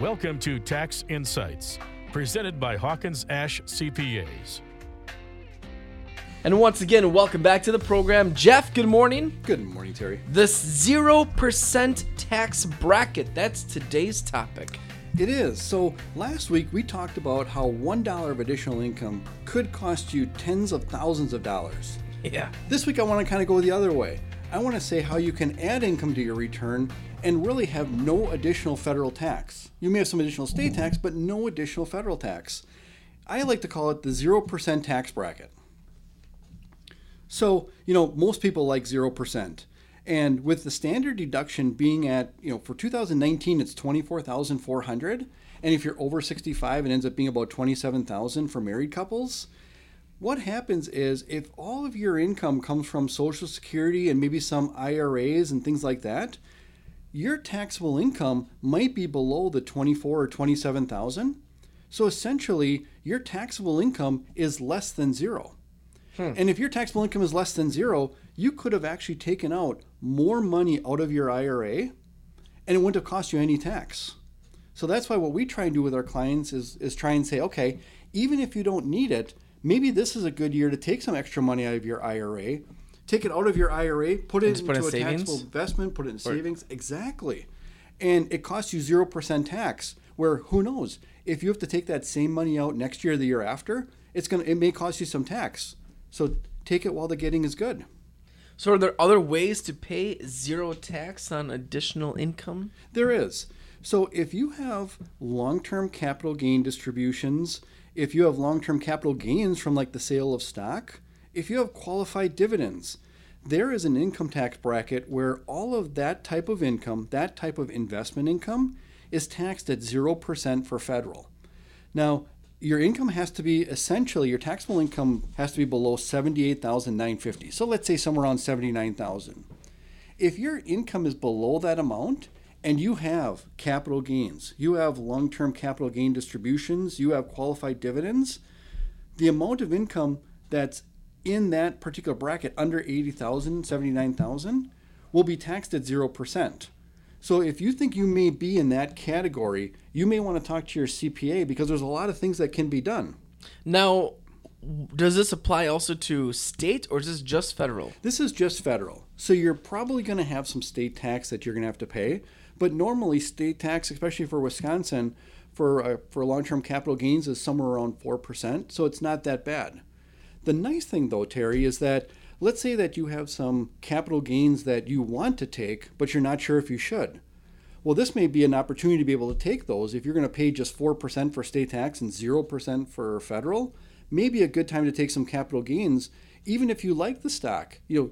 Welcome to Tax Insights, presented by Hawkins Ash CPAs. And once again, welcome back to the program. Jeff, good morning. Good morning, Terry. This 0% tax bracket, that's today's topic. It is. So last week we talked about how $1 of additional income could cost you tens of thousands of dollars. Yeah. This week I want to kind of go the other way. I want to say how you can add income to your return and really have no additional federal tax. You may have some additional state tax, but no additional federal tax. I like to call it the 0% tax bracket. So, you know, most people like 0%. And with the standard deduction being at, you know, for 2019 it's 24,400, and if you're over 65 it ends up being about 27,000 for married couples. What happens is if all of your income comes from social security and maybe some IRAs and things like that, your taxable income might be below the 24 or 27,000. So essentially, your taxable income is less than zero. Hmm. And if your taxable income is less than zero, you could have actually taken out more money out of your IRA and it wouldn't have cost you any tax. So that's why what we try and do with our clients is, is try and say, okay, even if you don't need it, maybe this is a good year to take some extra money out of your IRA, take it out of your IRA, put it into put a savings? taxable investment, put it in or, savings. Exactly. And it costs you 0% tax, where who knows, if you have to take that same money out next year or the year after, it's to it may cost you some tax. So take it while the getting is good. So, are there other ways to pay zero tax on additional income? There is. So, if you have long term capital gain distributions, if you have long term capital gains from like the sale of stock, if you have qualified dividends, there is an income tax bracket where all of that type of income, that type of investment income, is taxed at 0% for federal. Now, your income has to be essentially your taxable income has to be below 78,950. So let's say somewhere around 79,000. If your income is below that amount and you have capital gains, you have long-term capital gain distributions, you have qualified dividends, the amount of income that's in that particular bracket under 80,000, 79,000 will be taxed at 0%. So if you think you may be in that category, you may want to talk to your CPA because there's a lot of things that can be done. Now, does this apply also to state or is this just federal? This is just federal. So you're probably going to have some state tax that you're going to have to pay, but normally state tax, especially for Wisconsin, for uh, for long-term capital gains is somewhere around 4%, so it's not that bad. The nice thing though, Terry, is that Let's say that you have some capital gains that you want to take, but you're not sure if you should. Well, this may be an opportunity to be able to take those. If you're going to pay just 4% for state tax and 0% for federal, maybe a good time to take some capital gains, even if you like the stock. You know,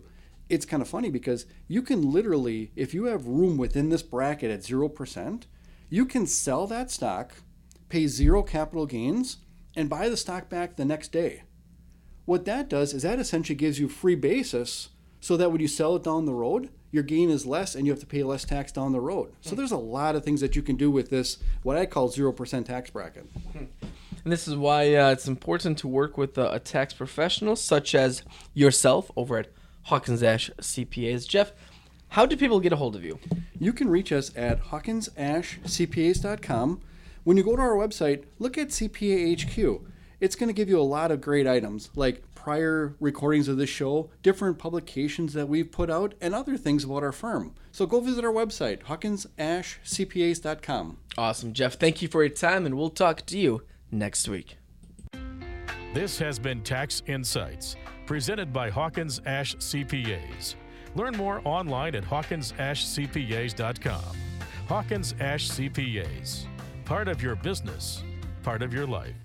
it's kind of funny because you can literally, if you have room within this bracket at 0%, you can sell that stock, pay zero capital gains, and buy the stock back the next day. What that does is that essentially gives you free basis so that when you sell it down the road, your gain is less and you have to pay less tax down the road. So hmm. there's a lot of things that you can do with this, what I call 0% tax bracket. Hmm. And this is why uh, it's important to work with a, a tax professional such as yourself over at Hawkins Ash CPAs. Jeff, how do people get a hold of you? You can reach us at hawkinsashcpas.com. When you go to our website, look at CPA HQ it's going to give you a lot of great items like prior recordings of this show, different publications that we've put out, and other things about our firm. So go visit our website, hawkinsashcpas.com. Awesome, Jeff. Thank you for your time, and we'll talk to you next week. This has been Tax Insights, presented by Hawkins Ash CPAs. Learn more online at hawkinsashcpas.com. Hawkins Ash CPAs, part of your business, part of your life.